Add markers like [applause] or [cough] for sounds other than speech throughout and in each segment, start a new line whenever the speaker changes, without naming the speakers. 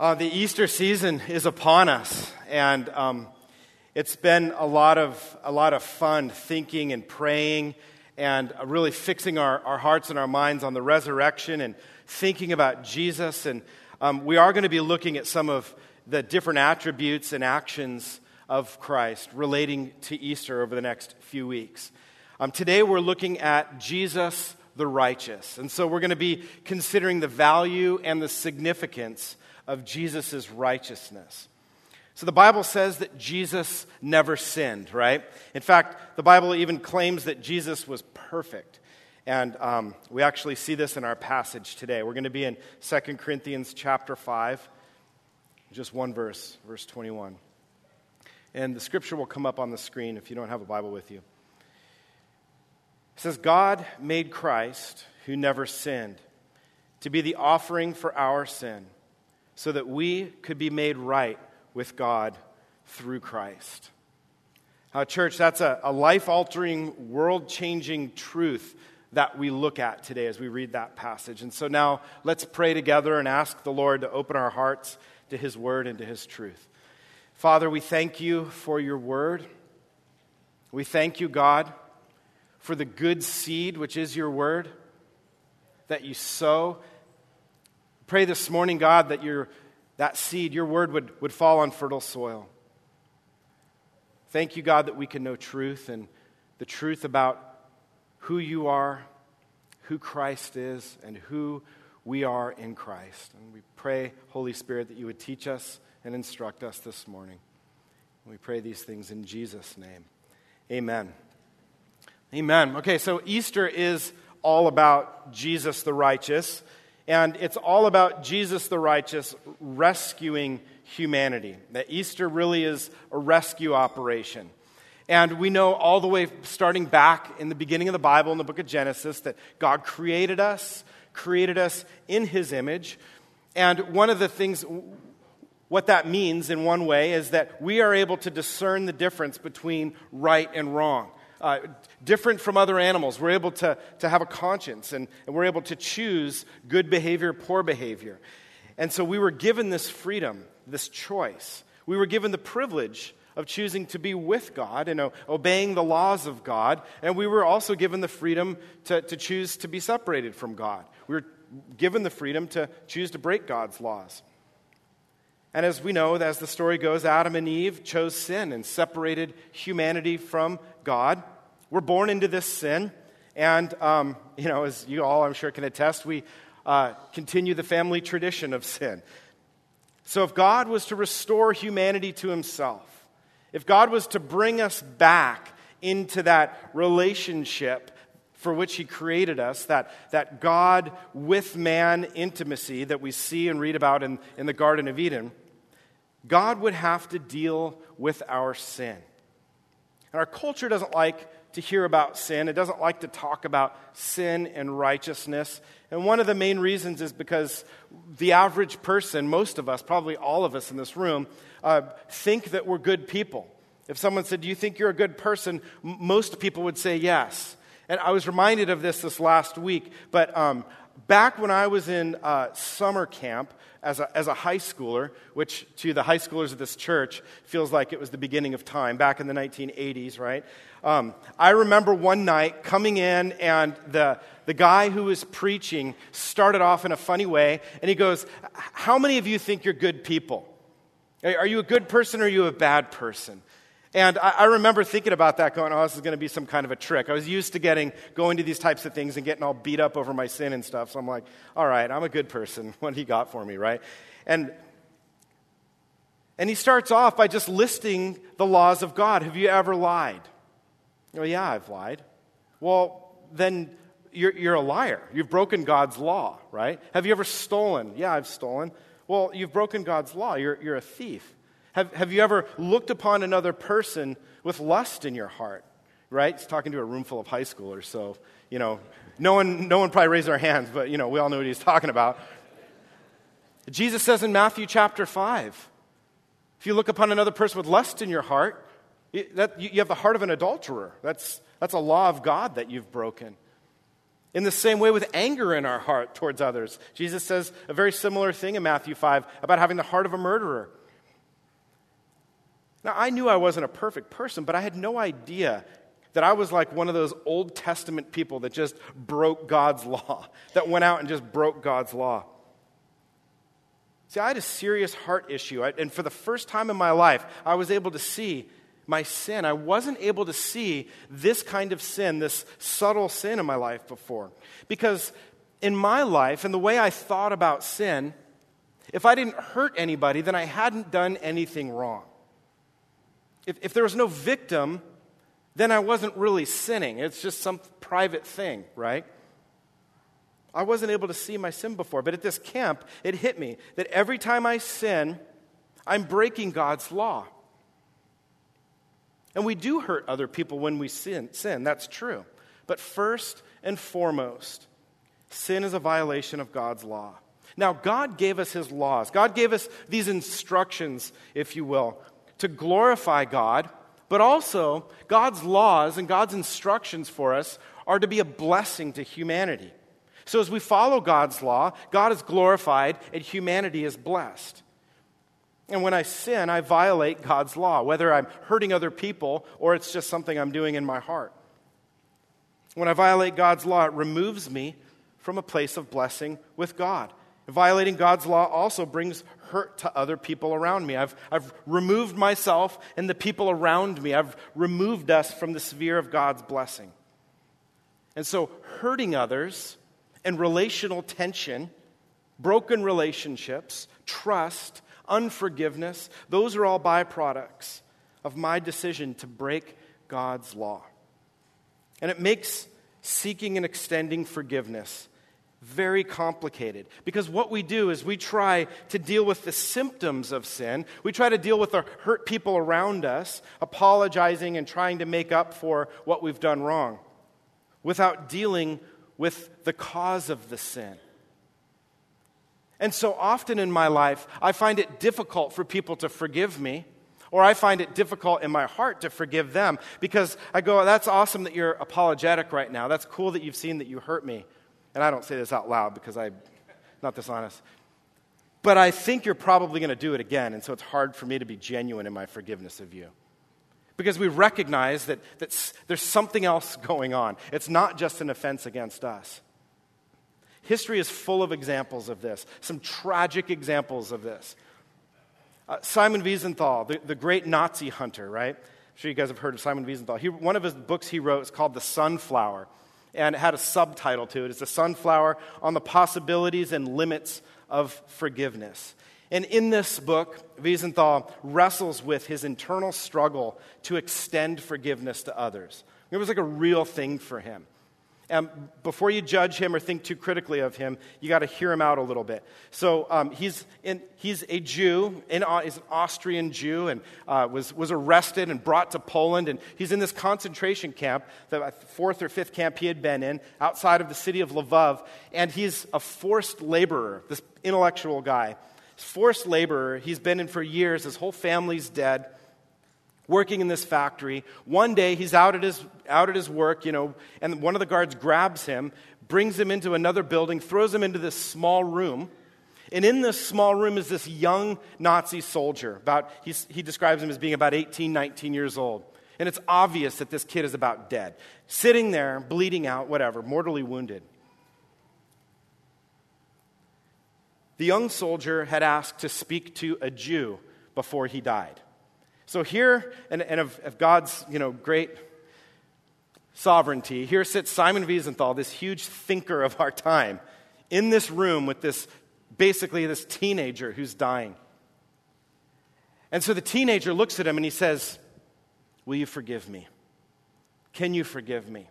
Uh, the Easter season is upon us, and um, it's been a lot of a lot of fun thinking and praying, and really fixing our, our hearts and our minds on the resurrection and thinking about Jesus. And um, we are going to be looking at some of the different attributes and actions of Christ relating to Easter over the next few weeks. Um, today we're looking at Jesus the righteous, and so we're going to be considering the value and the significance of Jesus' righteousness. So the Bible says that Jesus never sinned, right? In fact, the Bible even claims that Jesus was perfect. And um, we actually see this in our passage today. We're going to be in 2 Corinthians chapter 5, just one verse, verse 21. And the scripture will come up on the screen if you don't have a Bible with you. It says, God made Christ, who never sinned, to be the offering for our sin so that we could be made right with God through Christ. Uh, church, that's a, a life altering, world changing truth that we look at today as we read that passage. And so now let's pray together and ask the Lord to open our hearts to His word and to His truth. Father, we thank you for your word. We thank you, God, for the good seed, which is your word, that you sow Pray this morning, God, that your, that seed, your word, would, would fall on fertile soil. Thank you, God, that we can know truth and the truth about who you are, who Christ is, and who we are in Christ. And we pray, Holy Spirit, that you would teach us and instruct us this morning. We pray these things in Jesus' name. Amen. Amen. Okay, so Easter is all about Jesus the righteous. And it's all about Jesus the righteous rescuing humanity. That Easter really is a rescue operation. And we know all the way starting back in the beginning of the Bible, in the book of Genesis, that God created us, created us in his image. And one of the things, what that means in one way, is that we are able to discern the difference between right and wrong uh, different from other animals. We're able to, to have a conscience and, and we're able to choose good behavior, poor behavior. And so we were given this freedom, this choice. We were given the privilege of choosing to be with God and obeying the laws of God. And we were also given the freedom to, to choose to be separated from God. We were given the freedom to choose to break God's laws. And as we know, as the story goes, Adam and Eve chose sin and separated humanity from God. We're born into this sin. And, um, you know, as you all, I'm sure, can attest, we uh, continue the family tradition of sin. So if God was to restore humanity to himself, if God was to bring us back into that relationship for which he created us, that, that God with man intimacy that we see and read about in, in the Garden of Eden, God would have to deal with our sin. And our culture doesn't like to hear about sin, it doesn't like to talk about sin and righteousness. And one of the main reasons is because the average person, most of us, probably all of us in this room, uh, think that we're good people. If someone said, Do you think you're a good person? M- most people would say yes. And I was reminded of this this last week, but um, back when I was in uh, summer camp as a, as a high schooler, which to the high schoolers of this church feels like it was the beginning of time, back in the 1980s, right? Um, I remember one night coming in, and the, the guy who was preaching started off in a funny way, and he goes, How many of you think you're good people? Are you a good person or are you a bad person? And I, I remember thinking about that, going, oh, this is going to be some kind of a trick. I was used to getting, going to these types of things and getting all beat up over my sin and stuff. So I'm like, all right, I'm a good person. [laughs] What he got for me, right? And, and he starts off by just listing the laws of God. Have you ever lied? Oh, yeah, I've lied. Well, then you're, you're a liar. You've broken God's law, right? Have you ever stolen? Yeah, I've stolen. Well, you've broken God's law. You're, you're a thief. Have, have you ever looked upon another person with lust in your heart? Right? He's talking to a room full of high schoolers, so, you know, no one, no one probably raised their hands, but, you know, we all know what he's [laughs] talking about. Jesus says in Matthew chapter 5 if you look upon another person with lust in your heart, that, you have the heart of an adulterer. That's, that's a law of God that you've broken. In the same way, with anger in our heart towards others. Jesus says a very similar thing in Matthew 5 about having the heart of a murderer. Now, I knew I wasn't a perfect person, but I had no idea that I was like one of those Old Testament people that just broke God's [laughs] law, that went out and just broke God's law. See, I had a serious heart issue, and for the first time in my life, I was able to see my sin. I wasn't able to see this kind of sin, this subtle sin in my life before. Because in my life and the way I thought about sin, if I didn't hurt anybody, then I hadn't done anything wrong. If, if there was no victim, then I wasn't really sinning. It's just some private thing, right? I wasn't able to see my sin before. But at this camp, it hit me that every time I sin, I'm breaking God's law. And we do hurt other people when we sin, sin, that's true. But first and foremost, sin is a violation of God's law. Now, God gave us His laws. God gave us these instructions, if you will, to glorify God, but also God's laws and God's instructions for us are to be a blessing to humanity. So, as we follow God's law, God is glorified and humanity is blessed. And when I sin, I violate God's law, whether I'm hurting other people or it's just something I'm doing in my heart. When I violate God's law, it removes me from a place of blessing with God. Violating God's law also brings hurt to other people around me. I've, I've removed myself and the people around me. I've removed us from the sphere of God's blessing. And so, hurting others and relational tension, broken relationships, trust, unforgiveness, those are all byproducts of my decision to break God's law. And it makes seeking and extending forgiveness very complicated because what we do is we try to deal with the symptoms of sin. We try to deal with the hurt people around us, apologizing and trying to make up for what we've done wrong without dealing with the cause of the sin. And so often in my life, I find it difficult for people to forgive me, or I find it difficult in my heart to forgive them because I go, That's awesome that you're apologetic right now. That's cool that you've seen that you hurt me. And I don't say this out loud because I'm not dishonest. But I think you're probably going to do it again, and so it's hard for me to be genuine in my forgiveness of you. Because we recognize that, that there's something else going on. It's not just an offense against us. History is full of examples of this, some tragic examples of this. Uh, Simon Wiesenthal, the, the great Nazi hunter, right? I'm sure you guys have heard of Simon Wiesenthal. He, one of his books he wrote is called The Sunflower, and it had a subtitle to it. It's The Sunflower on the Possibilities and Limits of Forgiveness. And in this book, Wiesenthal wrestles with his internal struggle to extend forgiveness to others. It was like a real thing for him. And before you judge him or think too critically of him, you got to hear him out a little bit. So um, he's, in, he's a Jew, in, he's an Austrian Jew, and uh, was, was arrested and brought to Poland. And he's in this concentration camp, the fourth or fifth camp he had been in, outside of the city of Lvov. And he's a forced laborer, this intellectual guy. Forced laborer, he's been in for years, his whole family's dead working in this factory. One day he's out at his, out at his work, you know, and one of the guards grabs him, brings him into another building, throws him into this small room. And in this small room is this young Nazi soldier. About, he describes him as being about 18, 19 years old. And it's obvious that this kid is about dead. Sitting there, bleeding out, whatever, mortally wounded. The young soldier had asked to speak to a Jew before he died. So here, and, and of, of God's you know, great sovereignty, here sits Simon Wiesenthal, this huge thinker of our time, in this room with this basically this teenager who's dying. And so the teenager looks at him and he says, Will you forgive me? Can you forgive me?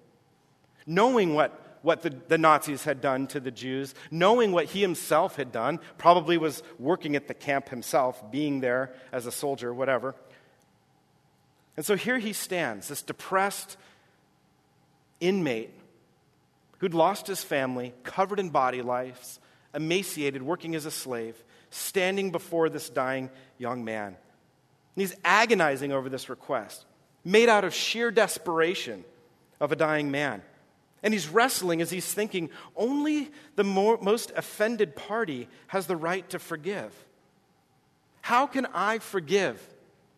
Knowing what, what the, the Nazis had done to the Jews, knowing what he himself had done, probably was working at the camp himself, being there as a soldier, whatever. And so here he stands, this depressed inmate who'd lost his family, covered in body lice, emaciated, working as a slave, standing before this dying young man. And he's agonizing over this request, made out of sheer desperation of a dying man. And he's wrestling as he's thinking only the more, most offended party has the right to forgive. How can I forgive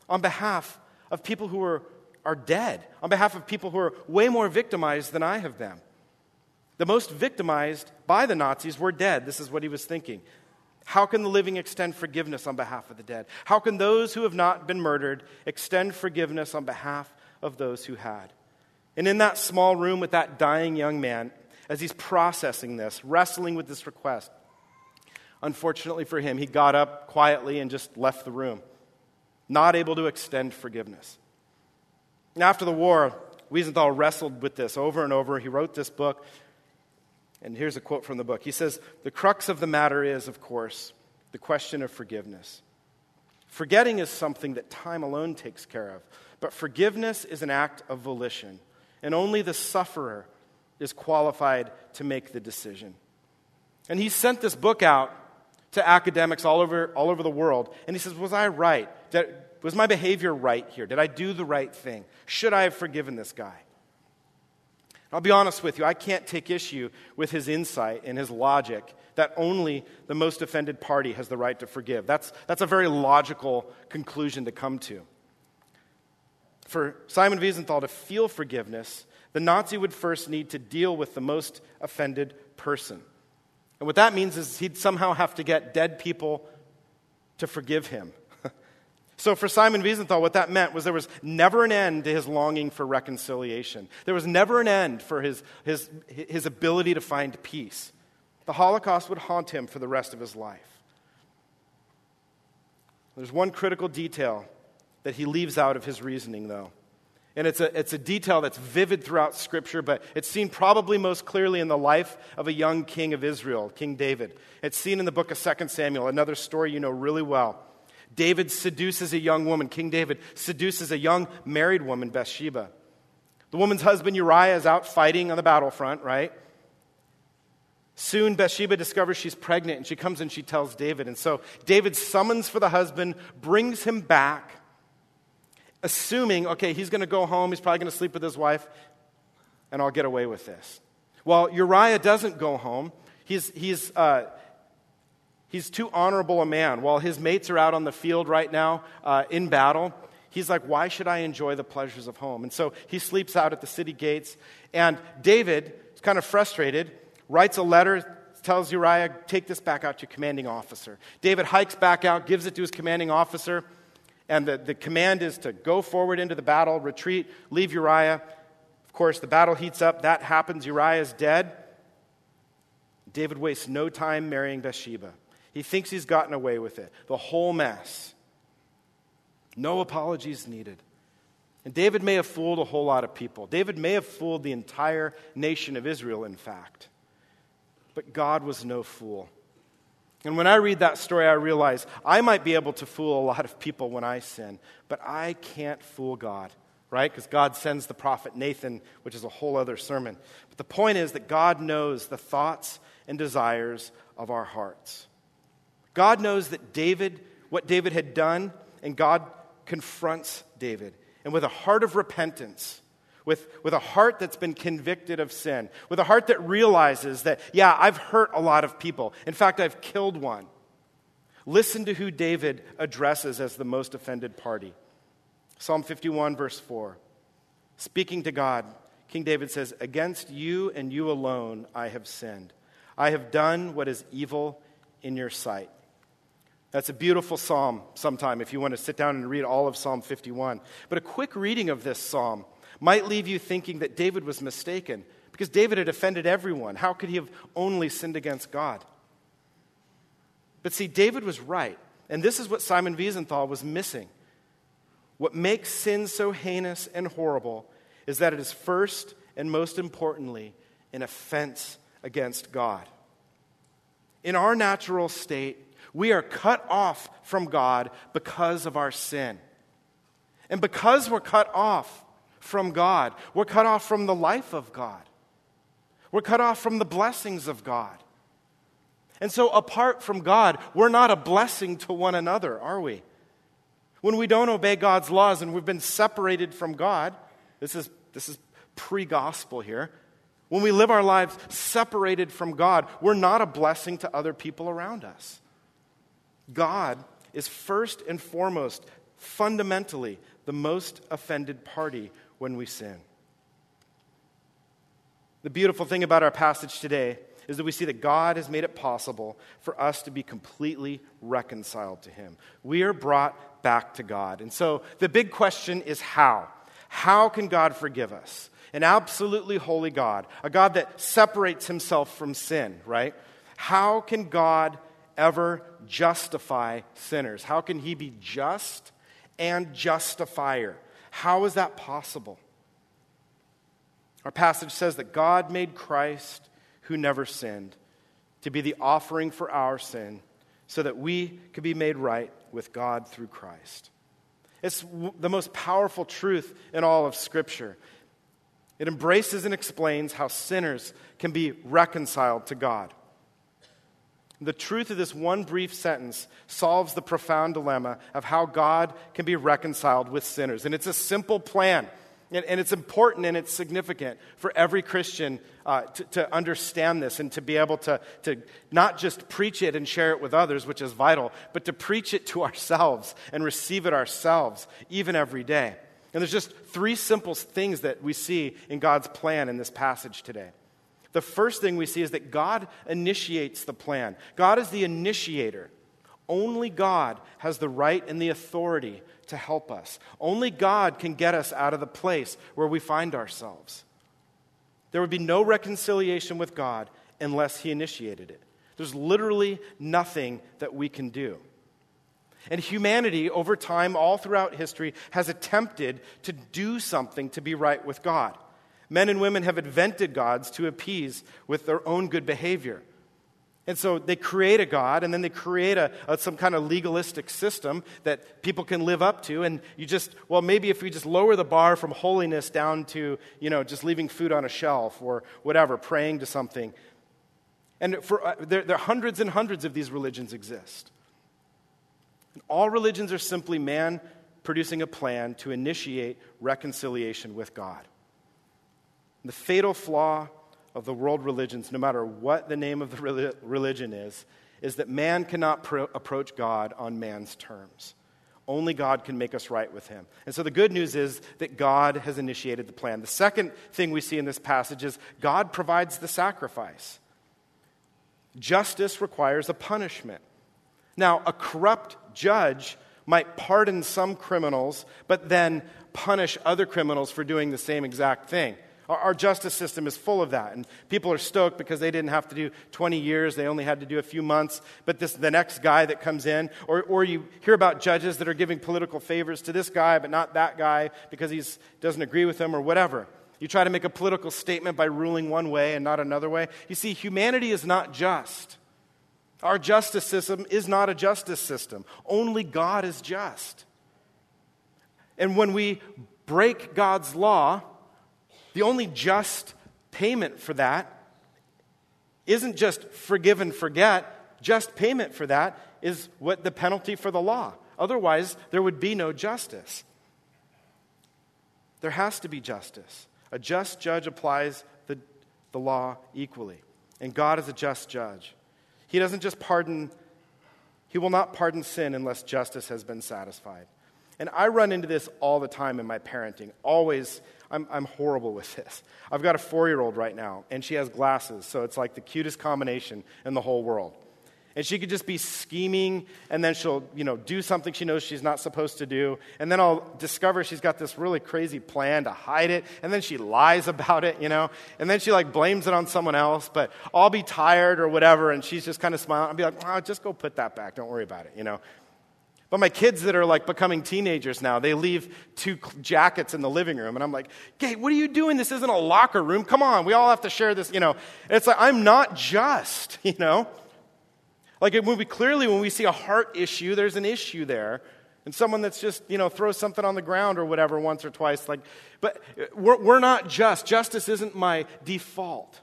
on behalf of people who are, are dead, on behalf of people who are way more victimized than I have been? The most victimized by the Nazis were dead. This is what he was thinking. How can the living extend forgiveness on behalf of the dead? How can those who have not been murdered extend forgiveness on behalf of those who had? And in that small room with that dying young man, as he's processing this, wrestling with this request, unfortunately for him, he got up quietly and just left the room, not able to extend forgiveness. And after the war, Wiesenthal wrestled with this over and over. He wrote this book. And here's a quote from the book. He says, The crux of the matter is, of course, the question of forgiveness. Forgetting is something that time alone takes care of, but forgiveness is an act of volition and only the sufferer is qualified to make the decision. And he sent this book out to academics all over, all over the world, and he says, Was I right? Did, was my behavior right here? Did I do the right thing? Should I have forgiven this guy? I'll be honest with you, I can't take issue with his insight and his logic that only the most offended party has the right to forgive. That's, that's a very logical conclusion to come to. For Simon Wiesenthal to feel forgiveness, the Nazi would first need to deal with the most offended person. And what that means is he'd somehow have to get dead people to forgive him. [laughs] so for Simon Wiesenthal, what that meant was there was never an end to his longing for reconciliation. There was never an end for his, his, his ability to find peace. The Holocaust would haunt him for the rest of his life. There's one critical detail that he leaves out of his reasoning, though. And it's a, it's a detail that's vivid throughout Scripture, but it's seen probably most clearly in the life of a young king of Israel, King David. It's seen in the book of 2 Samuel, another story you know really well. David seduces a young woman. King David seduces a young married woman, Bathsheba. The woman's husband, Uriah, is out fighting on the battlefront, right? Soon, Bathsheba discovers she's pregnant and she comes and she tells David. And so, David summons for the husband, brings him back assuming, okay, he's going to go home, he's probably going to sleep with his wife, and I'll get away with this. Well, Uriah doesn't go home. He's, he's, uh, he's too honorable a man. While his mates are out on the field right now uh, in battle, he's like, why should I enjoy the pleasures of home? And so he sleeps out at the city gates. And David is kind of frustrated, writes a letter, tells Uriah, take this back out to your commanding officer. David hikes back out, gives it to his commanding officer and the, the command is to go forward into the battle, retreat, leave Uriah. Of course, the battle heats up. That happens. Uriah is dead. David wastes no time marrying Bathsheba. He thinks he's gotten away with it. The whole mess. No apologies needed. And David may have fooled a whole lot of people. David may have fooled the entire nation of Israel, in fact. But God was no fool. And when I read that story, I realize I might be able to fool a lot of people when I sin, but I can't fool God, right? Because God sends the prophet Nathan, which is a whole other sermon. But the point is that God knows the thoughts and desires of our hearts. God knows that David, what David had done, and God confronts David. And with a heart of repentance, with, with a heart that's been convicted of sin, with a heart that realizes that, yeah, I've hurt a lot of people. In fact, I've killed one. Listen to who David addresses as the most offended party. Psalm 51, verse 4. Speaking to God, King David says, Against you and you alone I have sinned. I have done what is evil in your sight. That's a beautiful psalm sometime if you want to sit down and read all of Psalm 51. But a quick reading of this psalm might leave you thinking that David was mistaken because David had offended everyone. How could he have only sinned against God? But see, David was right. And this is what Simon Wiesenthal was missing. What makes sin so heinous and horrible is that it is first and most importantly an offense against God. In our natural state, we are cut off from God because of our sin. And because we're cut off, from God. We're cut off from the life of God. We're cut off from the blessings of God. And so, apart from God, we're not a blessing to one another, are we? When we don't obey God's laws and we've been separated from God, this is, this is pre gospel here, When we live our lives separated from God, we're not a blessing to other people around us. God is first and foremost, fundamentally, the most offended party when we sin. The beautiful thing about our passage today is that we see that God has made it possible for us to be completely reconciled to Him. We are brought back to God. And so the big question is how? How can God forgive us? An absolutely holy God, a God that separates Himself from sin, right? How can God ever justify sinners? How can He be just and justifier? How is that possible? Our passage says that God made Christ, who never sinned, to be the offering for our sin so that we could be made right with God through Christ. It's the most powerful truth in all of Scripture. It embraces and explains how sinners can be reconciled to God. The truth of this one brief sentence solves the profound dilemma of how God can be reconciled with sinners. And it's a simple plan. And, and it's important and it's significant for every Christian uh, to, to understand this and to be able to, to not just preach it and share it with others, which is vital, but to preach it to [laughs] ourselves and receive it ourselves, even every day. And there's just three simple things that we see in God's plan in this passage today. The first thing we see is that God initiates the plan, God is the initiator. Only God has the right and the authority to help us. Only God can get us out of the place where we find ourselves. There would be no reconciliation with God unless He initiated it. There's literally nothing that we can do. And humanity, over time, all throughout history, has attempted to do something to be right with God. Men and women have invented gods to appease with their own good behavior. And so they create a God, and then they create a, a, some kind of legalistic system that people can live up to. And you just, well, maybe if we just lower the bar from holiness down to, you know, just leaving food on a shelf or whatever, praying to something. And for, uh, there, there hundreds and hundreds of these religions exist. And all religions are simply man producing a plan to initiate reconciliation with God. The fatal flaw of the world religions, no matter what the name of the religion is, is that man cannot pro- approach God on man's terms. Only God can make us right with him. And so the good news is that God has initiated the plan. The second thing we see in this passage is God provides the sacrifice. Justice requires a punishment. Now, a corrupt judge might pardon some criminals, but then punish other criminals for doing the same exact thing. Our, our, justice system is full of that. And people are stoked because they didn't have to do 20 years, they only had to do a few months. But this, the next guy that comes in, or, or you hear about judges that are giving political favors to this guy, but not that guy because he doesn't agree with them or whatever. You try to make a political statement by ruling one way and not another way. You see, humanity is not just. Our justice system is not a justice system. Only God is just. And when we break God's law, the only just payment for that isn't just forgive and forget. Just payment for that is what the penalty for the law. Otherwise, there would be no justice. There has to be justice. A just judge applies the, the law equally, and God is a just judge. He doesn't just pardon, He will not pardon sin unless justice has been satisfied. And I run into this all the time in my parenting. Always, I'm, I'm horrible with this. I've got a four year old right now, and she has glasses, so it's like the cutest combination in the whole world. And she could just be scheming, and then she'll, you know, do something she knows she's not supposed to do. And then I'll discover she's got this really crazy plan to hide it, and then she lies about it, you know. And then she like blames it on someone else, but I'll be tired or whatever, and she's just kind of smiling. I'll be like, oh, just go put that back. Don't worry about it, you know. But my kids that are like becoming teenagers now, they leave two jackets in the living room. And I'm like, hey, what are you doing? This isn't a locker room. Come on, we all have to share this, you know. And it's like, I'm not just, [laughs] you know. Like it be clearly when we see a heart issue, there's an issue there. And someone that's just, you know, throws something on the ground or whatever once or twice. Like, but uh, we're, we're not just. Justice isn't my default.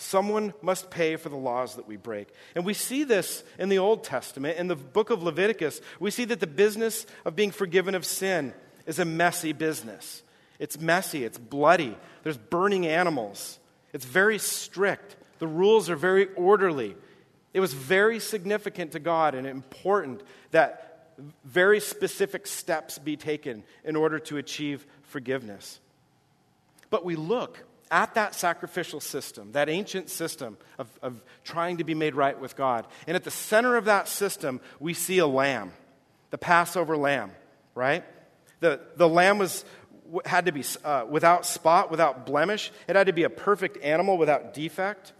Someone must pay for the laws that we break. And we see this in the Old Testament. In the book of Leviticus, we see that the business of being forgiven of sin is a messy business. It's messy, it's bloody, there's burning animals. It's very strict. The rules are very orderly. It was very significant to God and important that very specific steps be taken in order to achieve forgiveness. But we look at that sacrificial system, that ancient system of, of trying to be made right with God. And at the center of that system, we see a lamb, the Passover lamb, right? The, the lamb was, had to be uh, without spot, without blemish. It had to be a perfect animal without defect.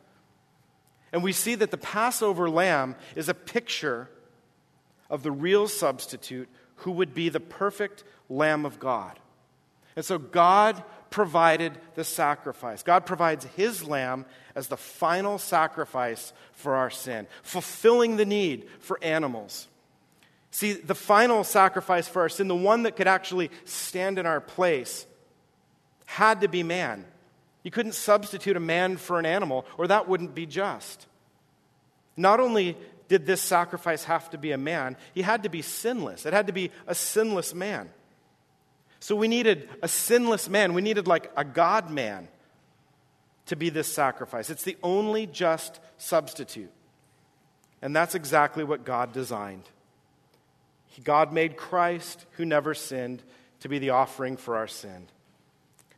And we see that the Passover lamb is a picture of the real substitute who would be the perfect Lamb of God. And so God provided the sacrifice. God provides his lamb as the final sacrifice for our sin, fulfilling the need for animals. See, the final sacrifice for our sin, the one that could actually stand in our place, had to be man. You couldn't substitute a man for an animal, or that wouldn't be just. Not only did this sacrifice have to be a man, he had to be sinless. It had to be a sinless man. So we needed a sinless man. We needed like a God man to be this sacrifice. It's the only just substitute. And that's exactly what God designed. God made Christ, who never sinned, to be the offering for our sin.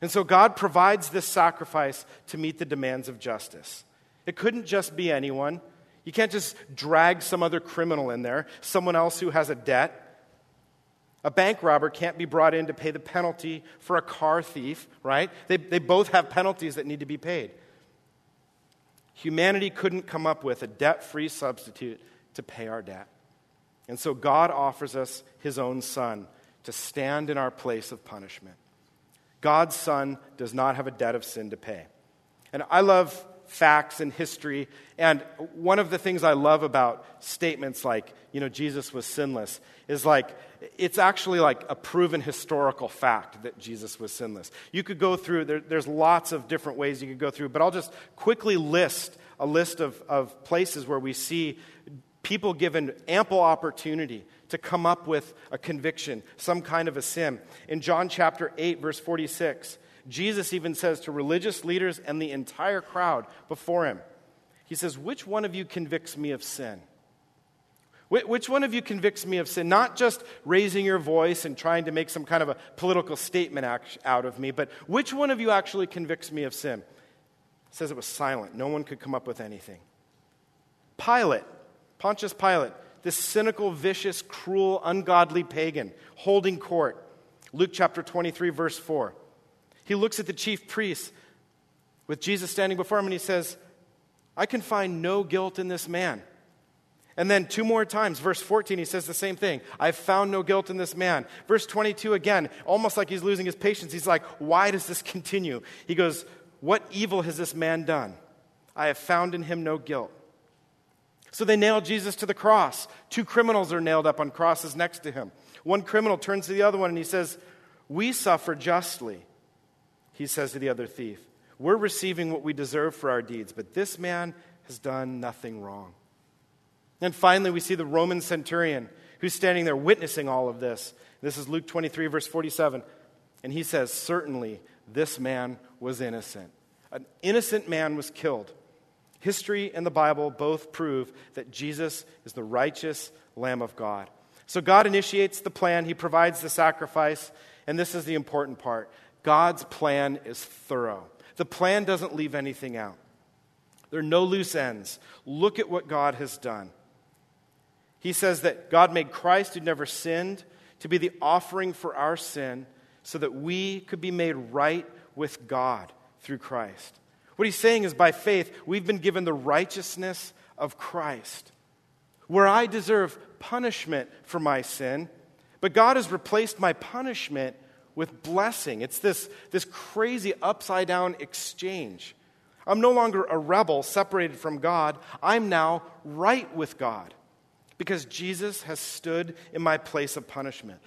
And so God provides this sacrifice to meet the demands of justice. It couldn't just be anyone. You can't just drag some other criminal in there, someone else who has a debt. A bank robber can't be brought in to pay the penalty for a car thief, right? They, they both have penalties that need to be paid. Humanity couldn't come up with a debt free substitute to pay our debt. And so God offers us his own son to stand in our place of punishment. God's son does not have a debt of sin to pay. And I love facts and history. And one of the things I love about statements like, you know, Jesus was sinless is like, it's actually like a proven historical fact that Jesus was sinless. You could go through, there, there's lots of different ways you could go through, but I'll just quickly list a list of, of places where we see people given ample opportunity to come up with a conviction, some kind of a sin. In John chapter 8, verse 46, Jesus even says to religious leaders and the entire crowd before him, He says, Which one of you convicts me of sin? Which one of you convicts me of sin? Not just raising your voice and trying to make some kind of a political statement out of me, but which one of you actually convicts me of sin? It says it was silent. No one could come up with anything. Pilate, Pontius Pilate, this cynical, vicious, cruel, ungodly pagan, holding court. Luke chapter 23, verse 4. He looks at the chief priests with Jesus standing before him and he says, I can find no guilt in this man. And then two more times, verse 14, he says the same thing. I've found no guilt in this man. Verse 22 again, almost like he's losing his patience. He's like, Why does this [laughs] continue? He goes, What evil has this man done? I have found in him no guilt. So they nailed Jesus to the cross. Two criminals are nailed up on crosses next to him. One criminal turns to the other one and he says, We suffer justly he says to the other thief, We're receiving what we deserve for our deeds, but this man has done nothing wrong. And finally, we see the Roman centurion who's standing there witnessing all of this. This is Luke 23, verse 47. And he says, Certainly, this man was innocent. An innocent man was killed. History and the Bible both prove that Jesus is the righteous Lamb of God. So God initiates the plan, He provides the sacrifice, and this is the important part God's plan is thorough. The plan doesn't leave anything out. There are no loose ends. Look at what God has done. He says that God made Christ, who never sinned, to be the offering for our sin so that we could be made right with God through Christ. What he's saying is by faith, we've been given the righteousness of Christ. Where I deserve punishment for my sin, but God has replaced my punishment with blessing. It's this, this crazy upside down exchange. I'm no longer a rebel separated from God. I'm now right with God because Jesus has stood in my place of punishment.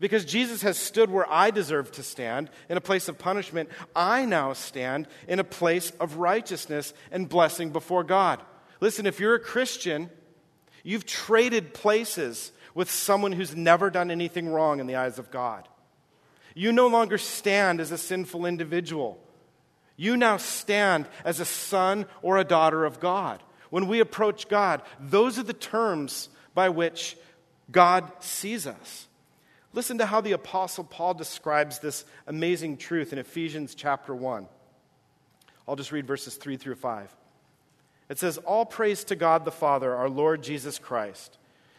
Because Jesus has stood where I deserve to stand in a place of punishment, I now stand in a place of righteousness and blessing before God. Listen, if you're a Christian, you've traded places with someone who's never done anything wrong in the eyes of God. You no longer stand as a sinful individual. You now stand as a son or a daughter of God. When we approach God, those are the terms by which God sees us. Listen to how the Apostle Paul describes this amazing truth in Ephesians chapter 1. I'll just read verses 3 through 5. It says, All praise to God the Father, our Lord Jesus Christ,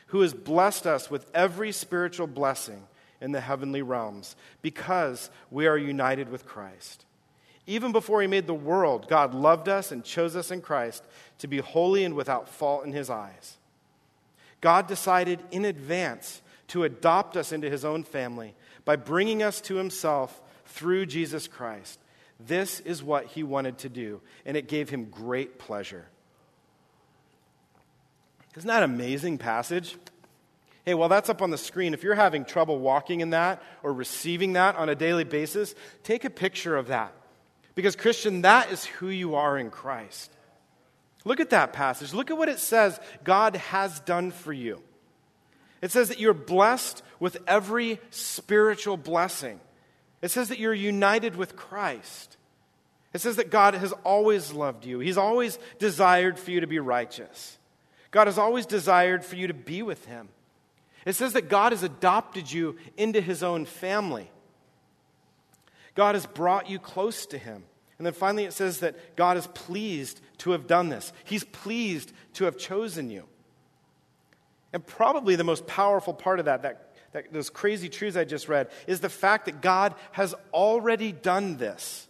who has blessed us with every spiritual blessing in the heavenly realms, because we are united with Christ. Even before he made the world, God loved us and chose us in Christ to be holy and without fault in his eyes. God decided in advance to adopt us into his own family by bringing us to himself through Jesus Christ. This is what he wanted to do, and it gave him great pleasure. Isn't that an amazing passage? Hey, well, that's up on the screen. If you're having trouble walking in that or receiving that on a daily basis, take a picture of that. Because, Christian, that is who you are in Christ. Look at that passage. Look at what it says God has done for you. It says that you're blessed with every spiritual blessing. It says that you're united with Christ. It says that God has always loved you. He's always desired for you to be righteous. God has always desired for you to be with Him. It says that God has adopted you into His own family. God has brought you close to Him. And then finally, it says that God is pleased to have done this. He's pleased to have chosen you. And probably the most powerful part of that, that, that, those crazy truths I just read, is the fact that God has already done this.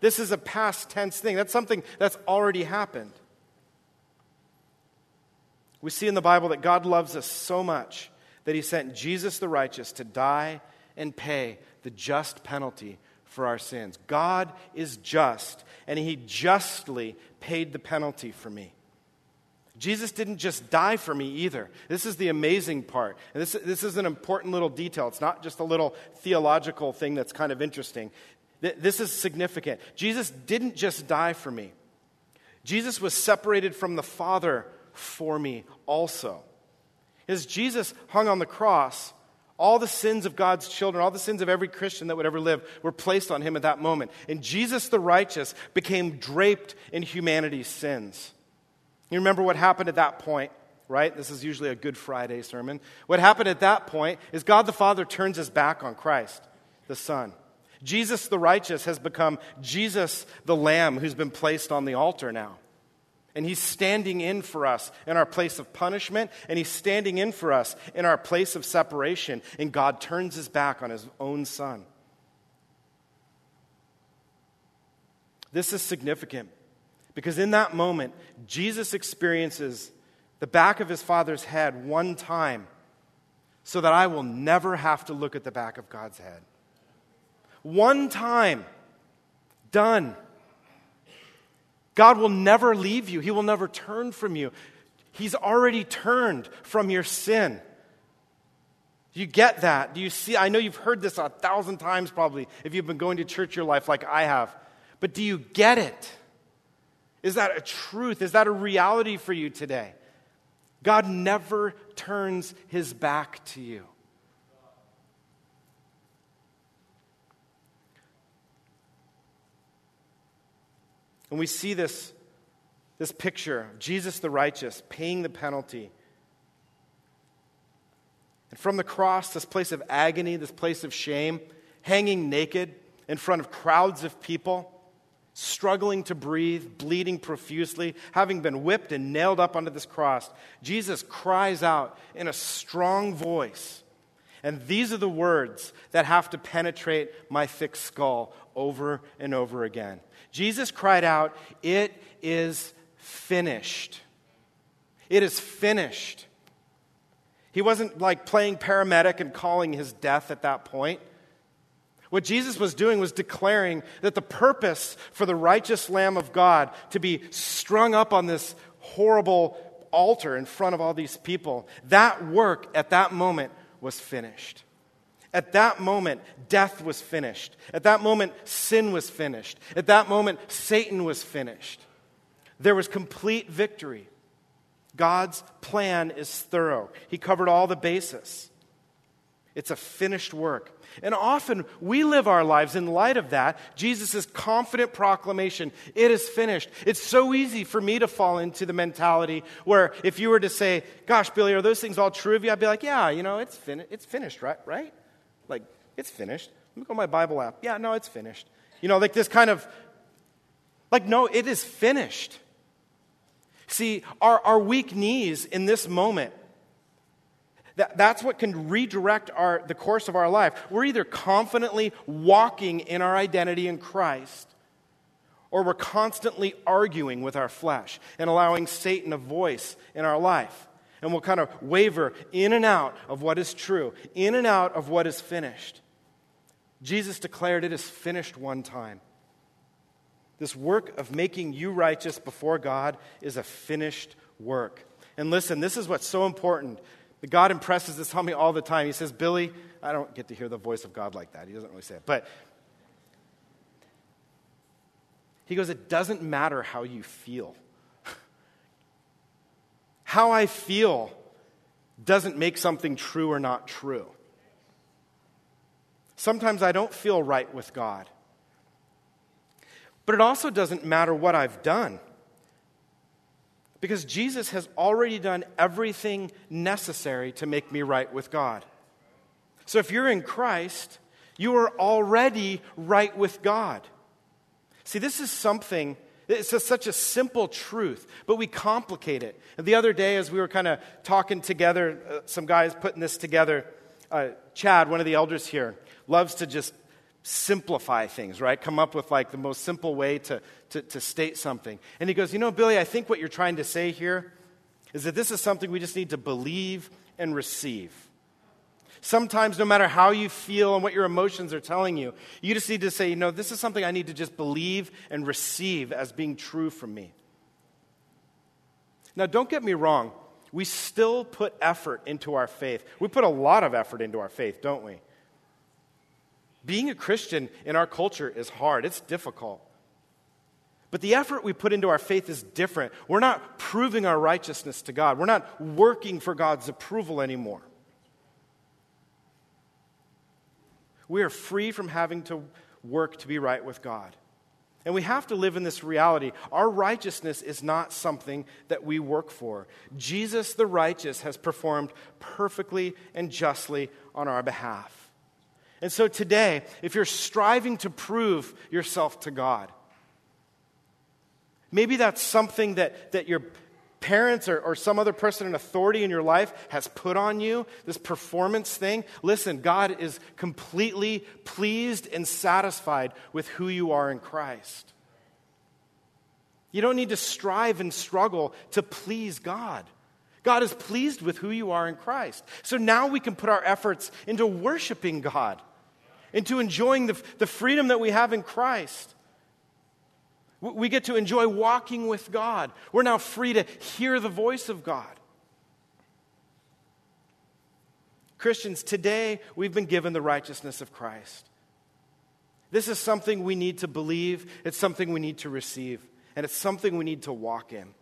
This is a past tense thing. That's something that's already happened. We see in the Bible that God loves us so much that he sent Jesus the righteous to die and pay the just penalty for our sins. God is just, and he justly paid the penalty for me. Jesus didn't just die for me either. This is the amazing part. And this, this is an important little detail. It's not just a little theological thing that's kind of interesting. This is significant. Jesus didn't just die for me, Jesus was separated from the Father for me also. As Jesus hung on the cross, all the sins of God's children, all the sins of every Christian that would ever live, were placed on him at that moment. And Jesus the righteous became draped in humanity's sins. You remember what happened at that point, right? This is usually a Good Friday sermon. What happened at that point is God the Father turns his back on Christ, the Son. Jesus the righteous has become Jesus the Lamb who's been placed on the altar now. And he's standing in for us in our place of punishment, and he's standing in for us in our place of separation. And God turns his back on his own son. This is significant because in that moment, Jesus experiences the back of his Father's head one time so that I will never have to look at the back of God's head. One time, done. God will never leave you, He will never turn from you. He's already turned from your sin. Do you get that? Do you see? I know you've heard this a thousand times probably if you've been going to church your life like I have. But do you get it? Is that a truth? Is that a reality for you today? God never turns his back to you. And we see this, this picture of Jesus the righteous paying the penalty. And from the cross, this place of agony, this place of shame, hanging naked in front of crowds of people struggling to breathe, bleeding profusely, having been whipped and nailed up onto this cross, Jesus cries out in a strong voice. And these are the words that have to penetrate my thick skull over and over again. Jesus cried out, It is finished. It is finished. He wasn't like playing paramedic and calling his death at that point. What Jesus was doing was declaring that the purpose for the righteous Lamb of God to be strung up on this horrible altar in front of all these people, that work at that moment was finished. At that moment, death was finished. At that moment, sin was finished. At that moment, Satan was finished. There was complete victory. God's plan is thorough, He covered all the bases. It's a finished work. And often we live our lives in light of that. Jesus' confident proclamation, it is finished. It's so easy for me to fall into the mentality where if you were to say, Gosh, Billy, are those things all true of you? I'd be like, Yeah, you know, it's, fin- it's finished, right? right? Like, it's finished. Let me go to my Bible app. Yeah, no, it's finished. You know, like this kind of, like, no, it is finished. See, our, our weak knees in this moment, that, that's what can redirect our, the course of our life. We're either confidently walking in our identity in Christ, or we're constantly arguing with our flesh and allowing Satan a voice in our life. And we'll kind of waver in and out of what is true, in and out of what is finished. Jesus declared it is finished one time. This work of making you righteous before God is a finished work. And listen, this is what's so important. God impresses this on me all the time. He says, Billy, I don't get to hear the voice of God like that. He doesn't really say it. But he goes, It doesn't matter how you feel. [laughs] how I feel doesn't make something true or not true. Sometimes I don't feel right with God. But it also doesn't matter what I've done. Because Jesus has already done everything necessary to make me right with God. So if you're in Christ, you are already right with God. See, this is something, it's a, such a simple truth, but we complicate it. And the other day, as we were kind of talking together, uh, some guys putting this together, uh, Chad, one of the elders here, loves to just simplify things, right? Come up with like the most simple way to, to, to, state something. And he goes, You know, Billy, I think what you're trying to say here is that this is something we just need to believe and receive. Sometimes, no matter how you feel and what your emotions are telling you, you just need to say, You know, this is something I need to just believe and receive as being true for me. Now, don't get me wrong. We still put effort into our faith. We put a lot of effort into our faith, don't we? Being a Christian in our culture is hard, it's difficult. But the effort we put into our faith is different. We're not proving our righteousness to God, we're not working for God's approval anymore. We are free from having to work to be right with God. And we have to live in this reality. Our righteousness is not something that we work for. Jesus, the righteous, has performed perfectly and justly on our behalf. And so today, if you're striving to prove yourself to God, maybe that's something that, that your parents or, or some other person in authority in your life has put on you, this performance thing. Listen, God is completely pleased and satisfied with who you are in Christ. You don't need to strive and struggle to please God. God is pleased with who you are in Christ. So now we can put our efforts into worshiping God into enjoying the, the freedom that we have in Christ. We get to enjoy walking with God. We're now free to hear the voice of God. Christians, today we've been given the righteousness of Christ. This is something we need to believe, it's something we need to receive, and it's something we need to walk in.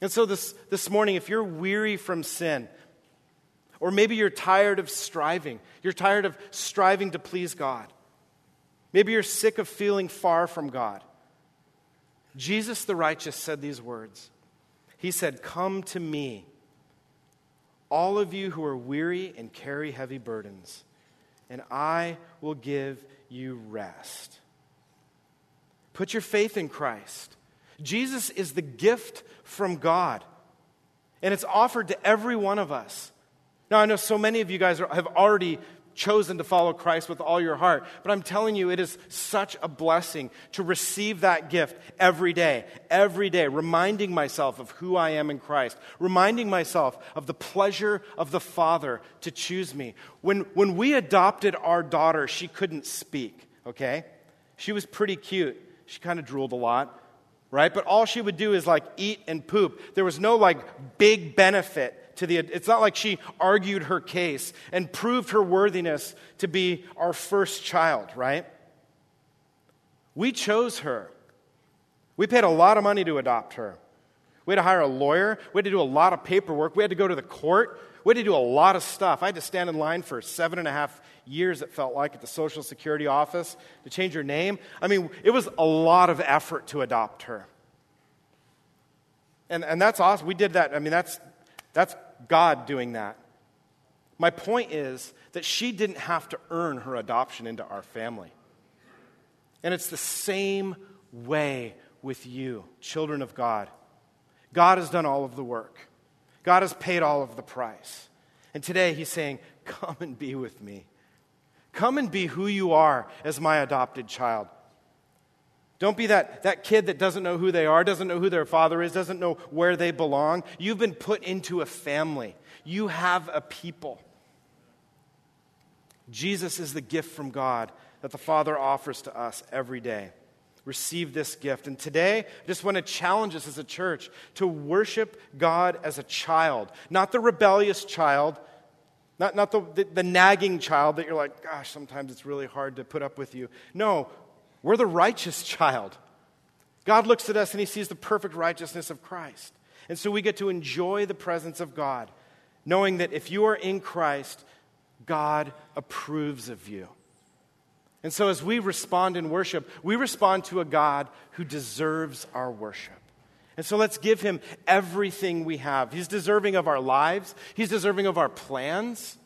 And so this, this morning, if you're weary from sin, or maybe you're tired of striving. You're tired of striving to please God. Maybe you're sick of feeling far from God. Jesus the righteous said these words He said, Come to me, all of you who are weary and carry heavy burdens, and I will give you rest. Put your faith in Christ. Jesus is the gift from God, and it's offered to every one of us. Now, I know so many of you guys have already chosen to follow Christ with all your heart, but I'm telling you, it is such a blessing to receive that gift every day, every day, reminding myself of who I am in Christ, reminding myself of the pleasure of the Father to choose me. When, when we adopted our daughter, she couldn't speak, okay? She was pretty cute. She kind of drooled a lot, right? But all she would do is like eat and poop. There was no like big benefit to the, it's not like she argued her case and proved her worthiness to be our first child, right? We chose her. We paid a lot of money to adopt her. We had to hire a lawyer. We had to do a lot of paperwork. We had to go to the court. We had to do a lot of stuff. I had to stand in line for seven and a half years, it felt like, at the Social Security office to change her name. I mean, it was a lot of effort to adopt her. And, and that's awesome. We did that. I mean, that's, that's God doing that. My point is that she didn't have to earn her adoption into our family. And it's the same way with you, children of God. God has done all of the work, God has paid all of the price. And today he's saying, Come and be with me. Come and be who you are as my adopted child. Don't be that, that kid that doesn't know who they are, doesn't know who their father is, doesn't know where they belong. You've been put into a family, you have a people. Jesus is the gift from God that the Father offers to us every day. Receive this gift. And today, I just want to challenge us as a church to worship God as a child, not the rebellious child, not, not the, the, the, nagging child that you're like, gosh, sometimes it's really hard to put up with you. No, we're the righteous child. God looks at us and he sees the perfect righteousness of Christ. And so we get to enjoy the presence of God, knowing that if you are in Christ, God approves of you. And so as we respond in worship, we respond to a God who deserves our worship. And so let's give him everything we have. He's deserving of our lives, he's deserving of our plans.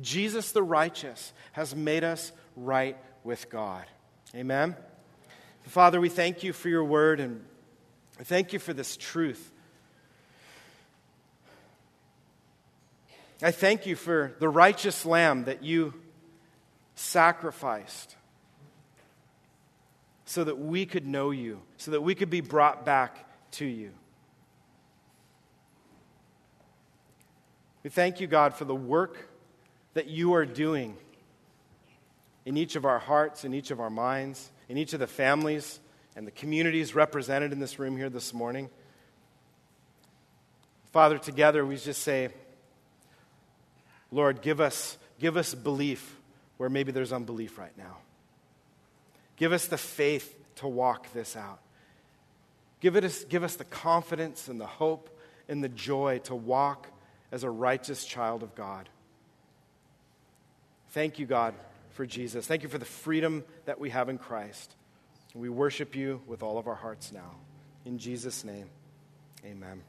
Jesus the righteous has made us right with God. Amen. Father, we thank you for your word and I thank you for this truth. I thank you for the righteous lamb that you sacrificed so that we could know you, so that we could be brought back to you. We thank you, God, for the work that you are doing in each of our hearts, in each of our minds, in each of the families and the communities represented in this room here this morning. Father, together we just say, Lord, give us, give us belief where maybe there's unbelief right now. Give us the faith to walk this out. Give, it, us, give us the confidence and the hope and the joy to walk as a righteous child of God. Thank you, God, for Jesus. Thank you for the freedom that we have in Christ. We worship you with all of our hearts now. In Jesus' name, amen.